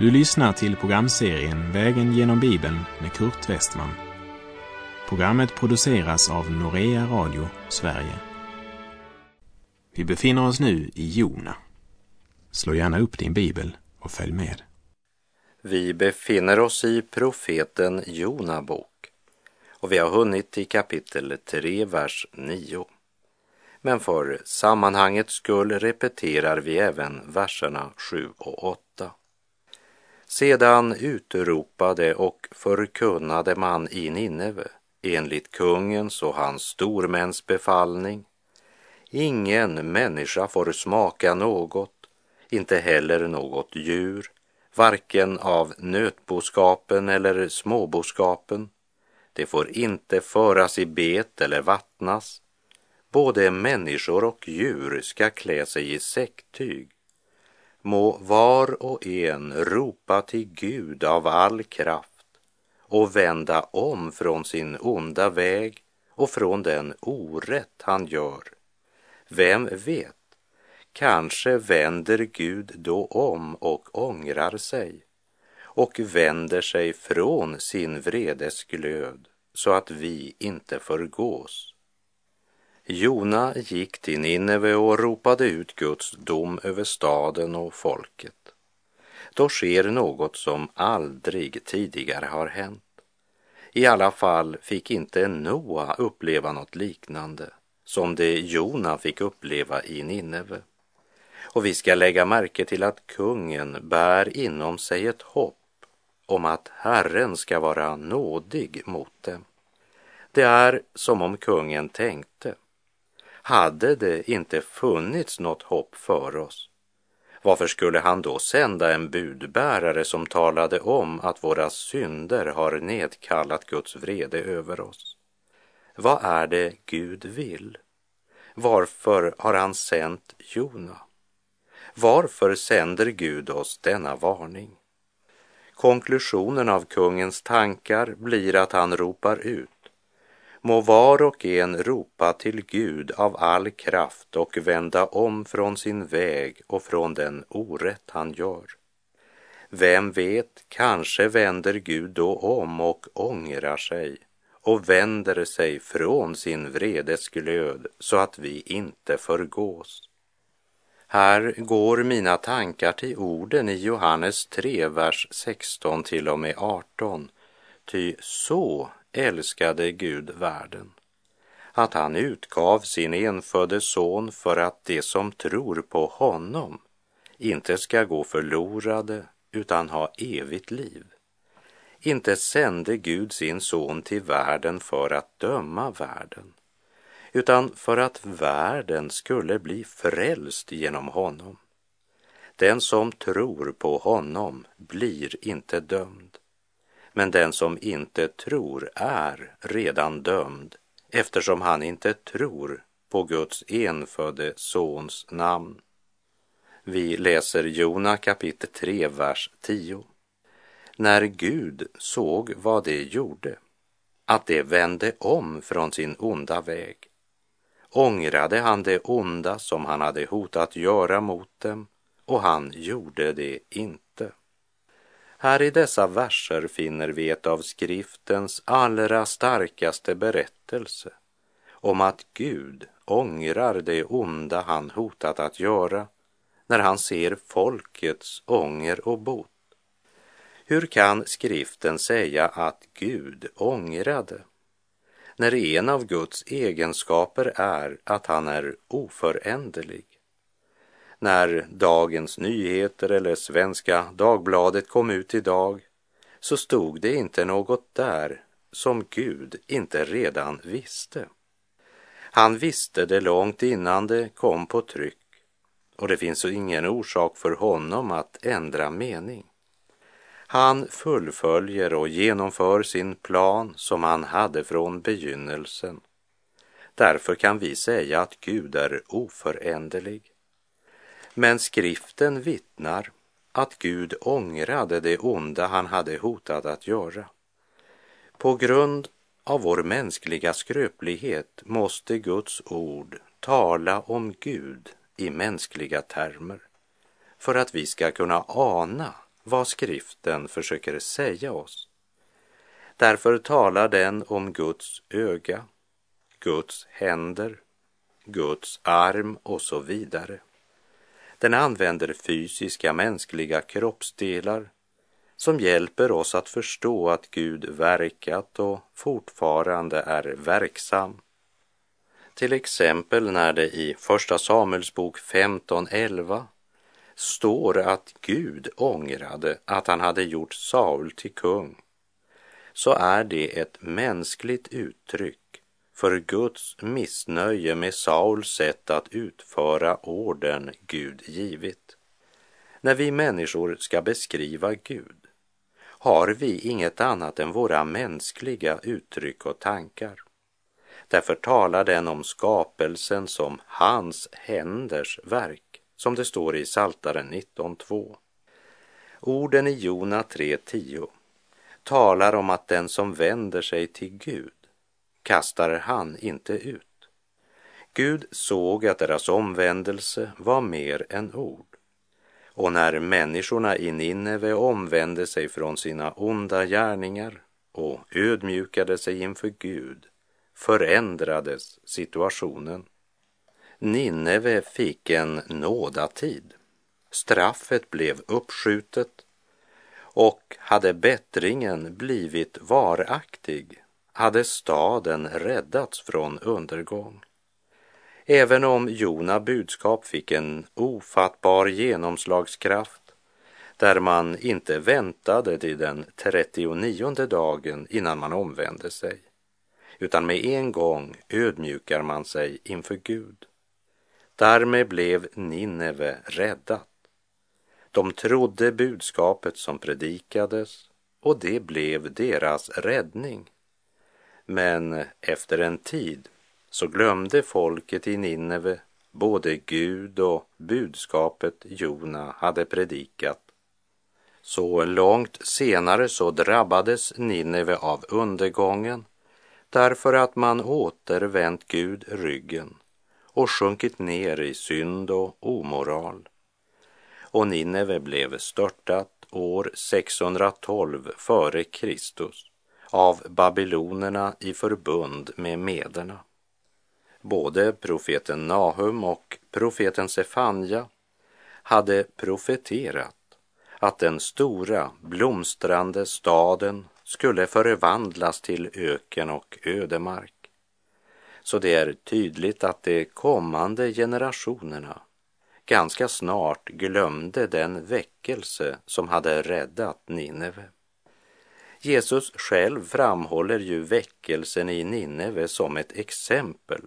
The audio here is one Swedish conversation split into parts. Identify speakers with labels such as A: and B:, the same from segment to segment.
A: Du lyssnar till programserien Vägen genom Bibeln med Kurt Westman. Programmet produceras av Norea Radio Sverige. Vi befinner oss nu i Jona. Slå gärna upp din bibel och följ med.
B: Vi befinner oss i profeten Jona bok och vi har hunnit till kapitel 3, vers 9. Men för sammanhangets skull repeterar vi även verserna 7 och 8. Sedan utropade och förkunnade man i Nineve enligt kungens och hans stormäns befallning. Ingen människa får smaka något, inte heller något djur, varken av nötboskapen eller småboskapen. Det får inte föras i bet eller vattnas. Både människor och djur ska klä sig i säcktyg må var och en ropa till Gud av all kraft och vända om från sin onda väg och från den orätt han gör. Vem vet, kanske vänder Gud då om och ångrar sig och vänder sig från sin vredesglöd så att vi inte förgås. Jona gick till Nineve och ropade ut Guds dom över staden och folket. Då sker något som aldrig tidigare har hänt. I alla fall fick inte Noa uppleva något liknande som det Jona fick uppleva i Nineve. Och vi ska lägga märke till att kungen bär inom sig ett hopp om att Herren ska vara nådig mot dem. Det är som om kungen tänkte hade det inte funnits något hopp för oss, varför skulle han då sända en budbärare som talade om att våra synder har nedkallat Guds vrede över oss? Vad är det Gud vill? Varför har han sänt Jona? Varför sänder Gud oss denna varning? Konklusionen av kungens tankar blir att han ropar ut må var och en ropa till Gud av all kraft och vända om från sin väg och från den orätt han gör. Vem vet, kanske vänder Gud då om och ångrar sig och vänder sig från sin vredesglöd så att vi inte förgås. Här går mina tankar till orden i Johannes 3, vers 16 till och med 18. Ty så älskade Gud världen, att han utgav sin enfödde son för att de som tror på honom inte ska gå förlorade utan ha evigt liv. Inte sände Gud sin son till världen för att döma världen, utan för att världen skulle bli frälst genom honom. Den som tror på honom blir inte dömd. Men den som inte tror är redan dömd eftersom han inte tror på Guds enfödde sons namn. Vi läser Jona kapitel 3, vers 10. När Gud såg vad de gjorde, att de vände om från sin onda väg, ångrade han det onda som han hade hotat göra mot dem och han gjorde det inte. Här i dessa verser finner vi ett av skriftens allra starkaste berättelse om att Gud ångrar det onda han hotat att göra när han ser folkets ånger och bot. Hur kan skriften säga att Gud ångrade när en av Guds egenskaper är att han är oföränderlig? När Dagens Nyheter eller Svenska Dagbladet kom ut idag så stod det inte något där som Gud inte redan visste. Han visste det långt innan det kom på tryck och det finns ingen orsak för honom att ändra mening. Han fullföljer och genomför sin plan som han hade från begynnelsen. Därför kan vi säga att Gud är oföränderlig. Men skriften vittnar att Gud ångrade det onda han hade hotat att göra. På grund av vår mänskliga skröplighet måste Guds ord tala om Gud i mänskliga termer för att vi ska kunna ana vad skriften försöker säga oss. Därför talar den om Guds öga, Guds händer, Guds arm och så vidare. Den använder fysiska mänskliga kroppsdelar som hjälper oss att förstå att Gud verkat och fortfarande är verksam. Till exempel när det i Första Samuelsbok 15.11 står att Gud ångrade att han hade gjort Saul till kung, så är det ett mänskligt uttryck för Guds missnöje med Sauls sätt att utföra orden Gud givit. När vi människor ska beskriva Gud har vi inget annat än våra mänskliga uttryck och tankar. Därför talar den om skapelsen som hans händers verk, som det står i Saltaren 19.2. Orden i Jona 3.10 talar om att den som vänder sig till Gud kastar han inte ut. Gud såg att deras omvändelse var mer än ord. Och när människorna i Nineve omvände sig från sina onda gärningar och ödmjukade sig inför Gud förändrades situationen. Nineve fick en nådatid. Straffet blev uppskjutet och hade bättringen blivit varaktig hade staden räddats från undergång. Även om Jona budskap fick en ofattbar genomslagskraft där man inte väntade till den 39 dagen innan man omvände sig, utan med en gång ödmjukar man sig inför Gud. Därmed blev Nineve räddat. De trodde budskapet som predikades och det blev deras räddning. Men efter en tid så glömde folket i Nineve både Gud och budskapet Jona hade predikat. Så långt senare så drabbades Nineve av undergången därför att man återvänt Gud ryggen och sjunkit ner i synd och omoral. Och Nineve blev störtat år 612 före Kristus av babylonerna i förbund med mederna. Både profeten Nahum och profeten Sefanja hade profeterat att den stora blomstrande staden skulle förvandlas till öken och ödemark. Så det är tydligt att de kommande generationerna ganska snart glömde den väckelse som hade räddat Nineve. Jesus själv framhåller ju väckelsen i Nineve som ett exempel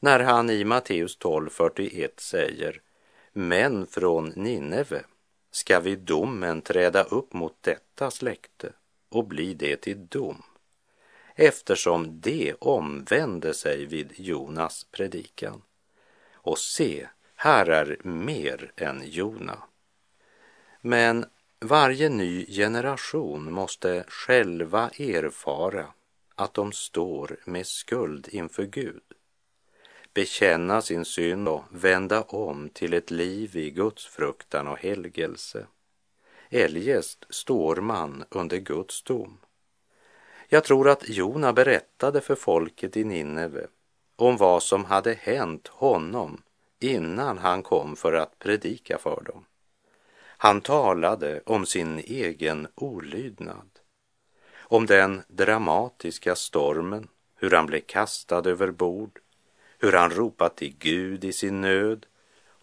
B: när han i Matteus 12.41 säger Men från Nineve ska vid domen träda upp mot detta släkte och bli det till dom eftersom det omvände sig vid Jonas predikan. Och se, här är mer än Jona. Men varje ny generation måste själva erfara att de står med skuld inför Gud, bekänna sin synd och vända om till ett liv i Guds fruktan och helgelse. Eljest står man under Guds dom. Jag tror att Jona berättade för folket i Nineve om vad som hade hänt honom innan han kom för att predika för dem. Han talade om sin egen olydnad, om den dramatiska stormen, hur han blev kastad över bord, hur han ropat till Gud i sin nöd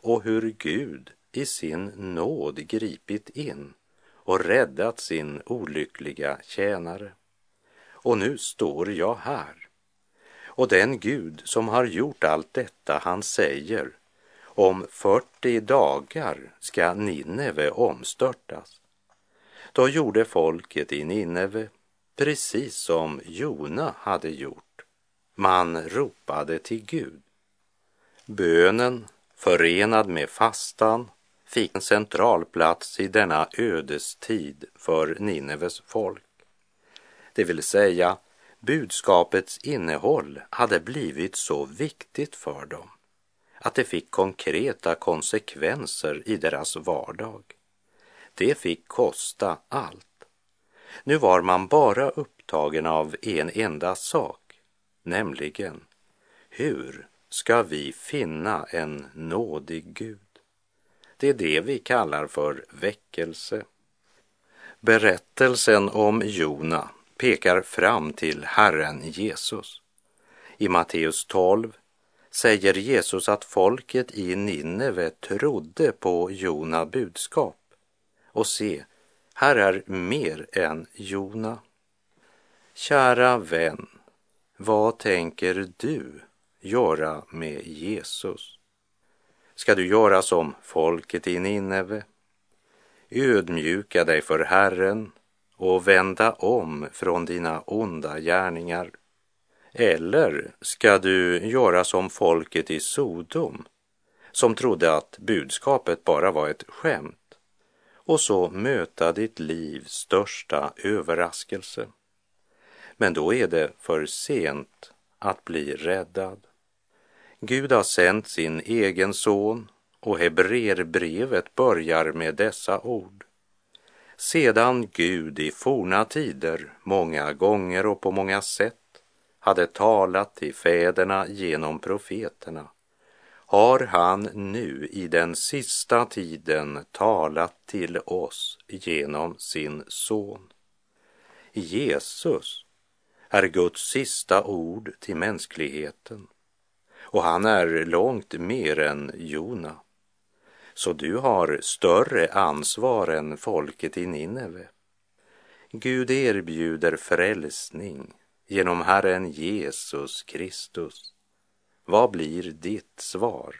B: och hur Gud i sin nåd gripit in och räddat sin olyckliga tjänare. Och nu står jag här. Och den Gud som har gjort allt detta, han säger om 40 dagar ska Nineve omstörtas. Då gjorde folket i Nineve precis som Jona hade gjort. Man ropade till Gud. Bönen, förenad med fastan, fick en central plats i denna ödestid för Nineves folk. Det vill säga, budskapets innehåll hade blivit så viktigt för dem att det fick konkreta konsekvenser i deras vardag. det fick kosta allt. Nu var man bara upptagen av en enda sak, nämligen hur ska vi finna en nådig Gud? Det är det vi kallar för väckelse. Berättelsen om Jona pekar fram till Herren Jesus. I Matteus 12 säger Jesus att folket i Nineve trodde på Jona budskap. Och se, här är mer än Jona. Kära vän, vad tänker du göra med Jesus? Ska du göra som folket i Nineve? Ödmjuka dig för Herren och vända om från dina onda gärningar. Eller ska du göra som folket i Sodom som trodde att budskapet bara var ett skämt och så möta ditt livs största överraskelse. Men då är det för sent att bli räddad. Gud har sänt sin egen son och Hebreerbrevet börjar med dessa ord. Sedan Gud i forna tider många gånger och på många sätt hade talat till fäderna genom profeterna har han nu i den sista tiden talat till oss genom sin son. Jesus är Guds sista ord till mänskligheten och han är långt mer än Jona. Så du har större ansvar än folket i Nineve. Gud erbjuder frälsning genom Herren Jesus Kristus. Vad blir ditt svar?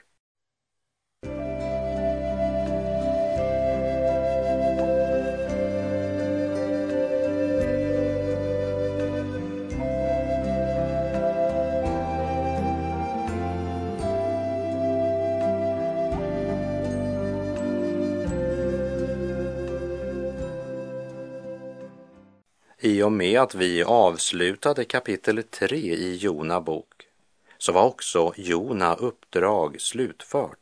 B: I och med att vi avslutade kapitel 3 i Jona bok så var också Jona uppdrag slutfört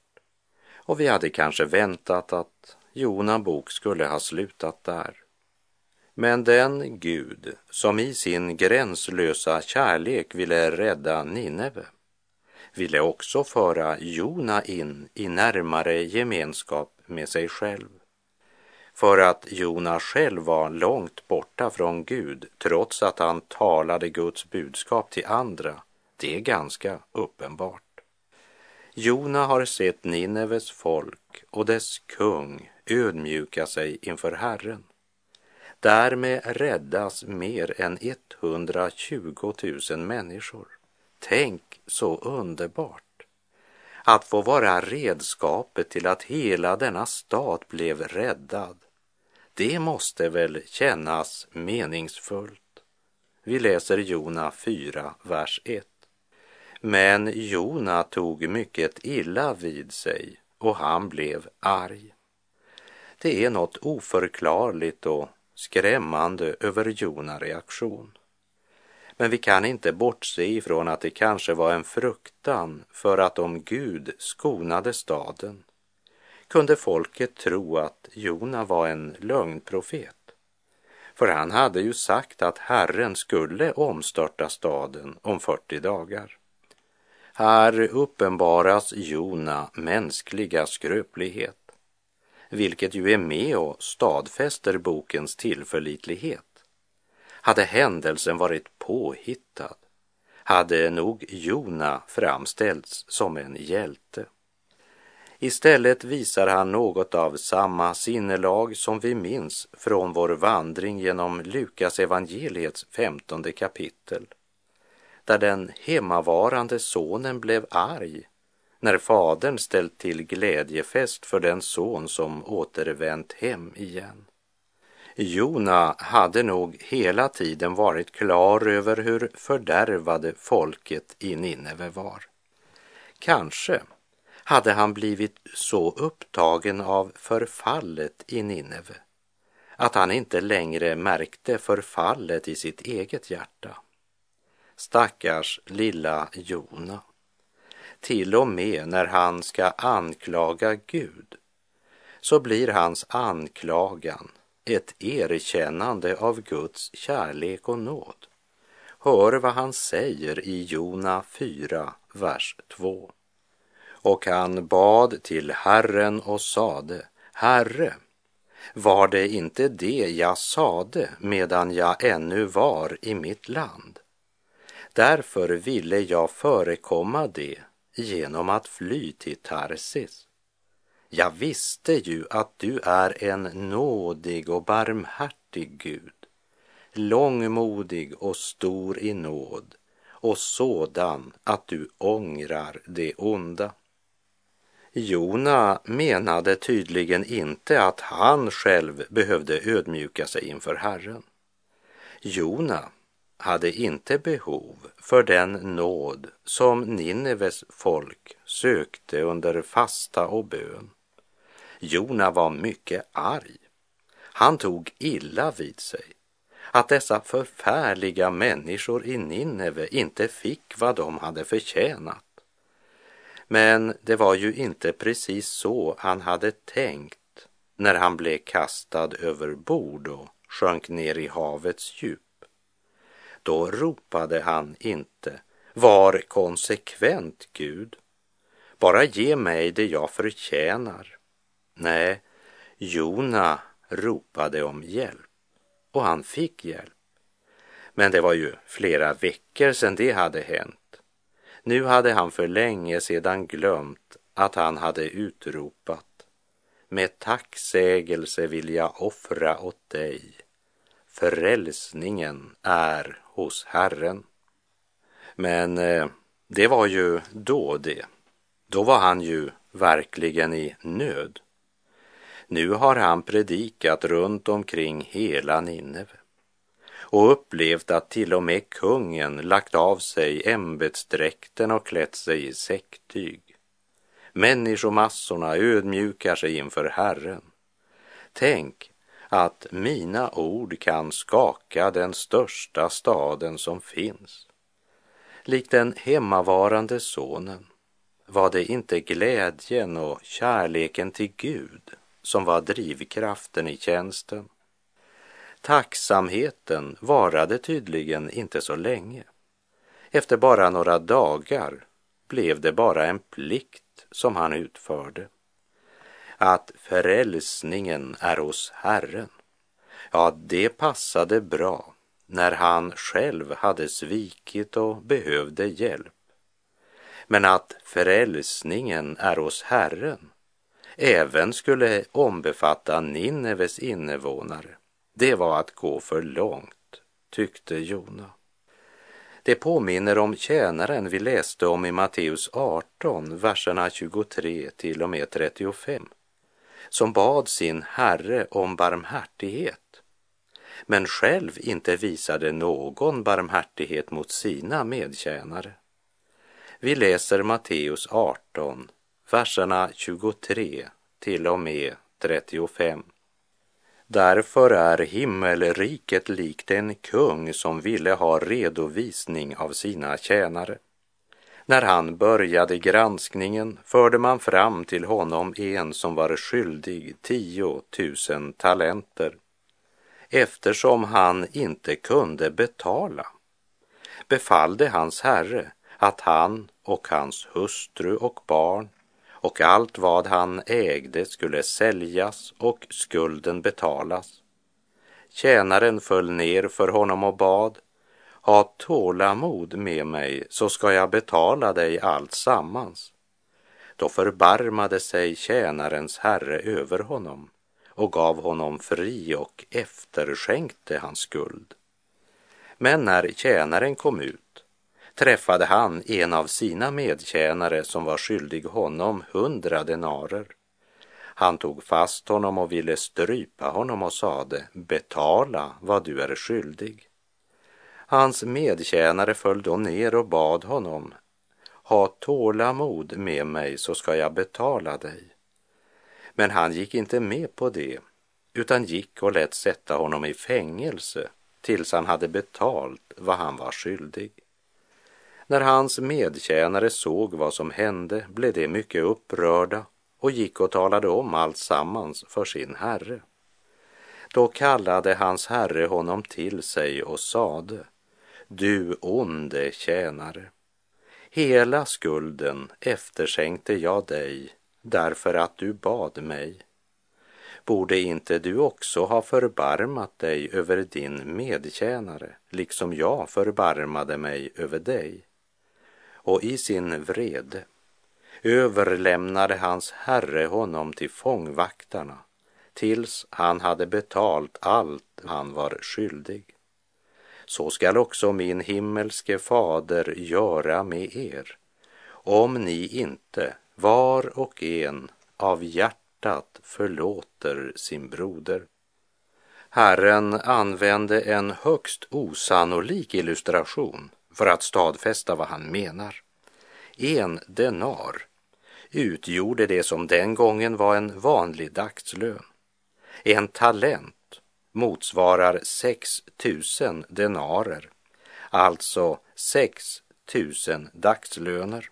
B: och vi hade kanske väntat att Jona bok skulle ha slutat där. Men den Gud som i sin gränslösa kärlek ville rädda Nineve ville också föra Jona in i närmare gemenskap med sig själv för att Jona själv var långt borta från Gud trots att han talade Guds budskap till andra, det är ganska uppenbart. Jona har sett Nineves folk och dess kung ödmjuka sig inför Herren. Därmed räddas mer än 120 000 människor. Tänk så underbart! Att få vara redskapet till att hela denna stat blev räddad det måste väl kännas meningsfullt. Vi läser Jona 4, vers 1. Men Jona tog mycket illa vid sig och han blev arg. Det är något oförklarligt och skrämmande över Jona reaktion. Men vi kan inte bortse ifrån att det kanske var en fruktan för att om Gud skonade staden kunde folket tro att Jona var en lögnprofet. För han hade ju sagt att Herren skulle omstörta staden om 40 dagar. Här uppenbaras Jona mänskliga skröplighet, vilket ju är med och stadfäster bokens tillförlitlighet. Hade händelsen varit påhittad hade nog Jona framställts som en hjälte. Istället visar han något av samma sinnelag som vi minns från vår vandring genom Lukas evangeliets femtonde kapitel, där den hemmavarande sonen blev arg när fadern ställt till glädjefest för den son som återvänt hem igen. Jona hade nog hela tiden varit klar över hur fördärvade folket i Nineve var. Kanske hade han blivit så upptagen av förfallet i Nineve att han inte längre märkte förfallet i sitt eget hjärta. Stackars lilla Jona. Till och med när han ska anklaga Gud så blir hans anklagan ett erkännande av Guds kärlek och nåd. Hör vad han säger i Jona 4, vers 2. Och han bad till Herren och sade, Herre, var det inte det jag sade medan jag ännu var i mitt land? Därför ville jag förekomma det genom att fly till Tarsis. Jag visste ju att du är en nådig och barmhärtig Gud, långmodig och stor i nåd och sådan att du ångrar det onda. Jona menade tydligen inte att han själv behövde ödmjuka sig inför Herren. Jona hade inte behov för den nåd som Nineves folk sökte under fasta och bön. Jona var mycket arg. Han tog illa vid sig att dessa förfärliga människor i Nineve inte fick vad de hade förtjänat. Men det var ju inte precis så han hade tänkt när han blev kastad över bord och sjönk ner i havets djup. Då ropade han inte Var konsekvent, Gud. Bara ge mig det jag förtjänar. Nej, Jona ropade om hjälp och han fick hjälp. Men det var ju flera veckor sedan det hade hänt. Nu hade han för länge sedan glömt att han hade utropat med tacksägelse vill jag offra åt dig. Frälsningen är hos Herren. Men eh, det var ju då det. Då var han ju verkligen i nöd. Nu har han predikat runt omkring hela Nineve och upplevt att till och med kungen lagt av sig ämbetsdräkten och klätt sig i säcktyg. Människomassorna ödmjukar sig inför Herren. Tänk att mina ord kan skaka den största staden som finns. Likt den hemmavarande sonen var det inte glädjen och kärleken till Gud som var drivkraften i tjänsten. Tacksamheten varade tydligen inte så länge. Efter bara några dagar blev det bara en plikt som han utförde. Att frälsningen är hos Herren, ja, det passade bra när han själv hade svikit och behövde hjälp. Men att frälsningen är hos Herren även skulle ombefatta Nineves invånare, det var att gå för långt, tyckte Jona. Det påminner om tjänaren vi läste om i Matteus 18, verserna 23 till och med 35, som bad sin herre om barmhärtighet, men själv inte visade någon barmhärtighet mot sina medtjänare. Vi läser Matteus 18, verserna 23 till och med 35. Därför är himmelriket likt en kung som ville ha redovisning av sina tjänare. När han började granskningen förde man fram till honom en som var skyldig tio tusen talenter. Eftersom han inte kunde betala befallde hans herre att han och hans hustru och barn och allt vad han ägde skulle säljas och skulden betalas. Tjänaren föll ner för honom och bad, ha tålamod med mig så ska jag betala dig allt sammans. Då förbarmade sig tjänarens herre över honom och gav honom fri och efterskänkte hans skuld. Men när tjänaren kom ut träffade han en av sina medtjänare som var skyldig honom hundra denarer. Han tog fast honom och ville strypa honom och sade, betala vad du är skyldig. Hans medtjänare föll då ner och bad honom, ha tålamod med mig så ska jag betala dig. Men han gick inte med på det, utan gick och lät sätta honom i fängelse tills han hade betalt vad han var skyldig. När hans medtjänare såg vad som hände blev de mycket upprörda och gick och talade om allt sammans för sin herre. Då kallade hans herre honom till sig och sade, du onde tjänare, hela skulden efterskänkte jag dig därför att du bad mig. Borde inte du också ha förbarmat dig över din medtjänare, liksom jag förbarmade mig över dig? Och i sin vrede överlämnade hans herre honom till fångvaktarna tills han hade betalt allt han var skyldig. Så skall också min himmelske fader göra med er, om ni inte var och en av hjärtat förlåter sin broder. Herren använde en högst osannolik illustration för att stadfästa vad han menar. En denar utgjorde det som den gången var en vanlig dagslön. En talent motsvarar 6 000 denarer, alltså 6 000 dagslöner.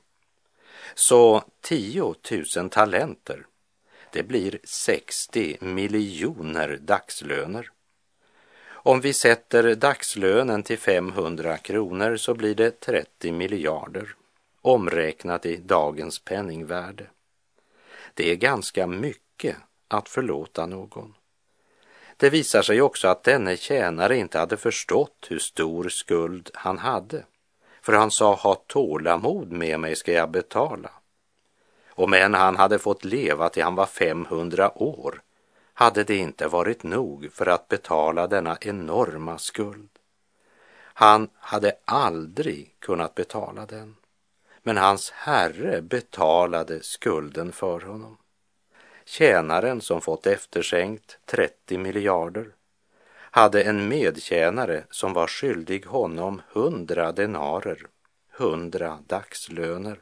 B: Så 10 000 talenter, det blir 60 miljoner dagslöner. Om vi sätter dagslönen till 500 kronor så blir det 30 miljarder omräknat i dagens penningvärde. Det är ganska mycket att förlåta någon. Det visar sig också att denne tjänare inte hade förstått hur stor skuld han hade. För han sa, ha tålamod med mig ska jag betala. Och men han hade fått leva till han var 500 år hade det inte varit nog för att betala denna enorma skuld. Han hade aldrig kunnat betala den men hans herre betalade skulden för honom. Tjänaren som fått efterskänkt 30 miljarder hade en medtjänare som var skyldig honom hundra denarer, hundra dagslöner.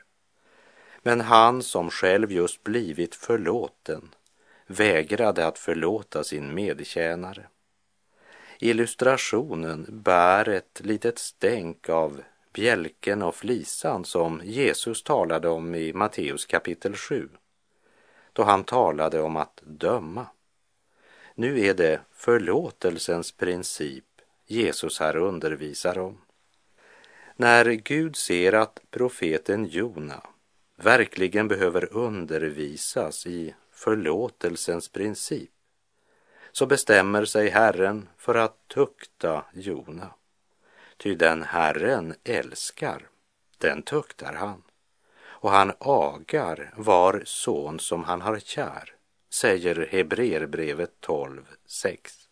B: Men han som själv just blivit förlåten vägrade att förlåta sin medtjänare. Illustrationen bär ett litet stänk av bjälken och flisan som Jesus talade om i Matteus kapitel 7, då han talade om att döma. Nu är det förlåtelsens princip Jesus här undervisar om. När Gud ser att profeten Jona verkligen behöver undervisas i förlåtelsens princip så bestämmer sig Herren för att tukta Jona. Ty den Herren älskar, den tuktar han. Och han agar var son som han har kär, säger Hebreerbrevet 12.6.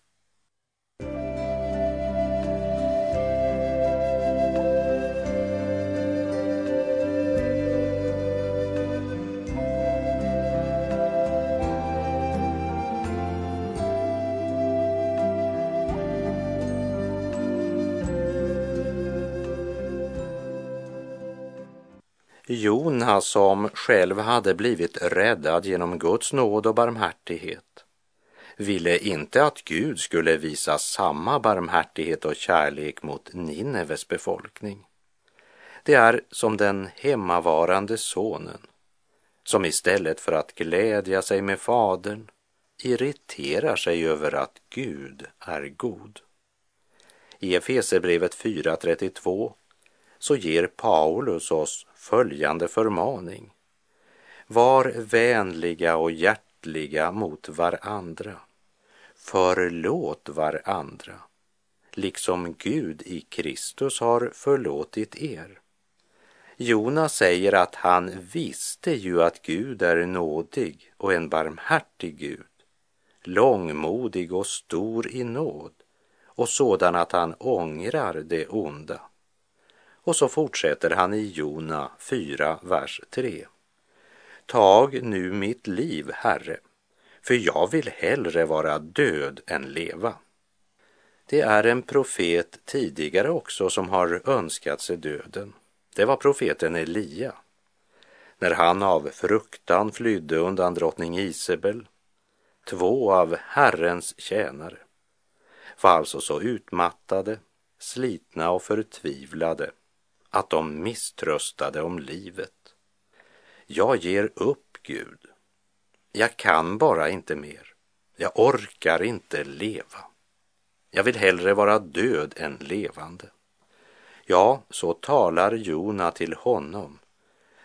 B: Jona som själv hade blivit räddad genom Guds nåd och barmhärtighet ville inte att Gud skulle visa samma barmhärtighet och kärlek mot Nineves befolkning. Det är som den hemmavarande sonen som istället för att glädja sig med fadern irriterar sig över att Gud är god. I Efesebrevet 4.32 så ger Paulus oss följande förmaning. Var vänliga och hjärtliga mot varandra. Förlåt varandra, liksom Gud i Kristus har förlåtit er. Jonas säger att han visste ju att Gud är nådig och en barmhärtig Gud, långmodig och stor i nåd och sådan att han ångrar det onda. Och så fortsätter han i Jona 4, vers 3. Tag nu mitt liv, Herre, för jag vill hellre vara död än leva. Det är en profet tidigare också som har önskat sig döden. Det var profeten Elia. När han av fruktan flydde undan drottning Isabel, två av Herrens tjänare, var alltså så utmattade, slitna och förtvivlade att de misströstade om livet. Jag ger upp, Gud. jag kan bara inte mer. Jag orkar inte leva. Jag vill hellre vara död än levande. Ja, så talar Jona till honom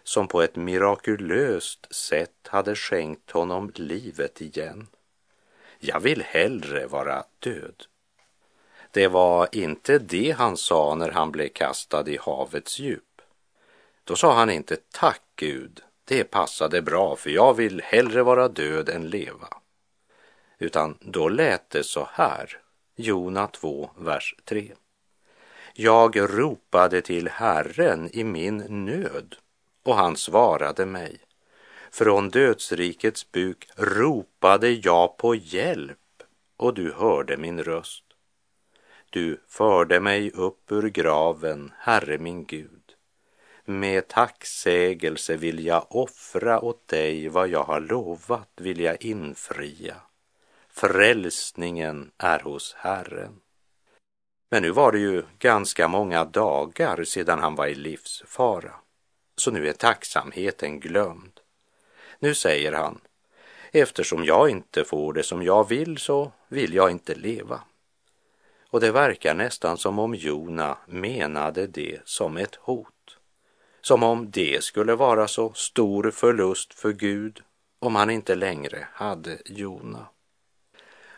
B: som på ett mirakulöst sätt hade skänkt honom livet igen. Jag vill hellre vara död. Det var inte det han sa när han blev kastad i havets djup. Då sa han inte tack Gud, det passade bra för jag vill hellre vara död än leva. Utan då lät det så här, Jona 2, vers 3. Jag ropade till Herren i min nöd och han svarade mig. Från dödsrikets buk ropade jag på hjälp och du hörde min röst. Du förde mig upp ur graven, Herre min Gud. Med tacksägelse vill jag offra åt dig vad jag har lovat vill jag infria. Frälsningen är hos Herren. Men nu var det ju ganska många dagar sedan han var i livsfara, så nu är tacksamheten glömd. Nu säger han, eftersom jag inte får det som jag vill så vill jag inte leva. Och det verkar nästan som om Jona menade det som ett hot. Som om det skulle vara så stor förlust för Gud om han inte längre hade Jona.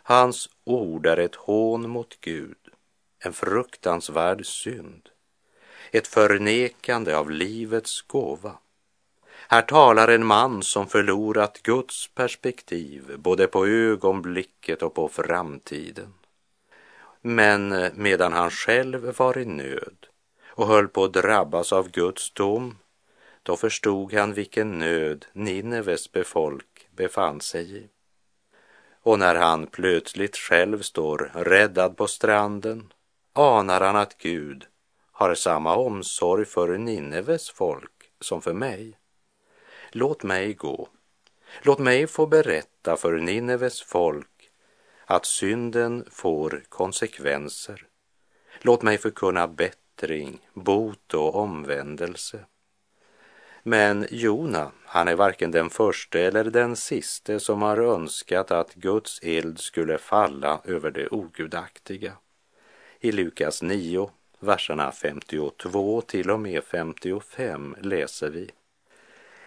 B: Hans ord är ett hån mot Gud, en fruktansvärd synd, ett förnekande av livets gåva. Här talar en man som förlorat Guds perspektiv både på ögonblicket och på framtiden. Men eh, medan han själv var i nöd och höll på att drabbas av Guds dom, då förstod han vilken nöd Nineves befolk befann sig i. Och när han plötsligt själv står räddad på stranden anar han att Gud har samma omsorg för Nineves folk som för mig. Låt mig gå. Låt mig få berätta för Nineves folk att synden får konsekvenser. Låt mig förkunna bättring, bot och omvändelse. Men Jona, han är varken den första eller den siste som har önskat att Guds eld skulle falla över det ogudaktiga. I Lukas 9, verserna 52 till och med 55 läser vi.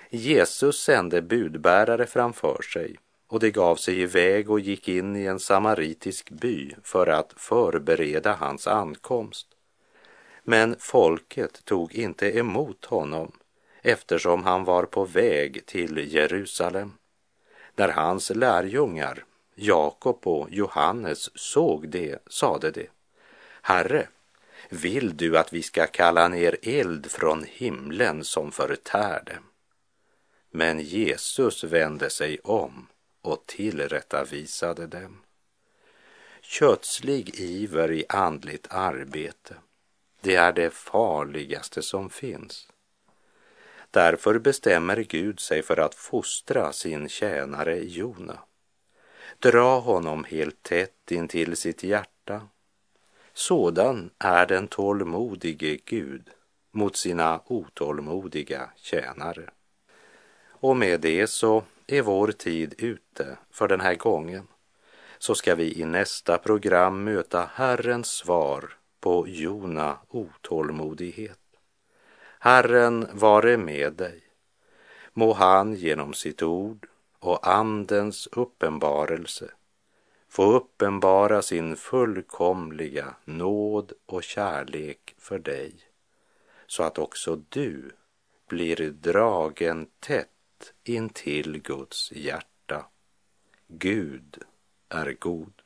B: Jesus sände budbärare framför sig och de gav sig iväg och gick in i en samaritisk by för att förbereda hans ankomst. Men folket tog inte emot honom eftersom han var på väg till Jerusalem. När hans lärjungar, Jakob och Johannes, såg det sade de, Herre, vill du att vi ska kalla ner eld från himlen som förtär dem? Men Jesus vände sig om och tillrättavisade dem. Kötslig iver i andligt arbete, det är det farligaste som finns. Därför bestämmer Gud sig för att fostra sin tjänare Jona. Dra honom helt tätt intill sitt hjärta. Sådan är den tålmodige Gud mot sina otålmodiga tjänare. Och med det så är vår tid ute för den här gången. Så ska vi i nästa program möta Herrens svar på Jona otålmodighet. Herren vare med dig. Må han genom sitt ord och Andens uppenbarelse få uppenbara sin fullkomliga nåd och kärlek för dig så att också du blir dragen tätt intill Guds hjärta. Gud är god.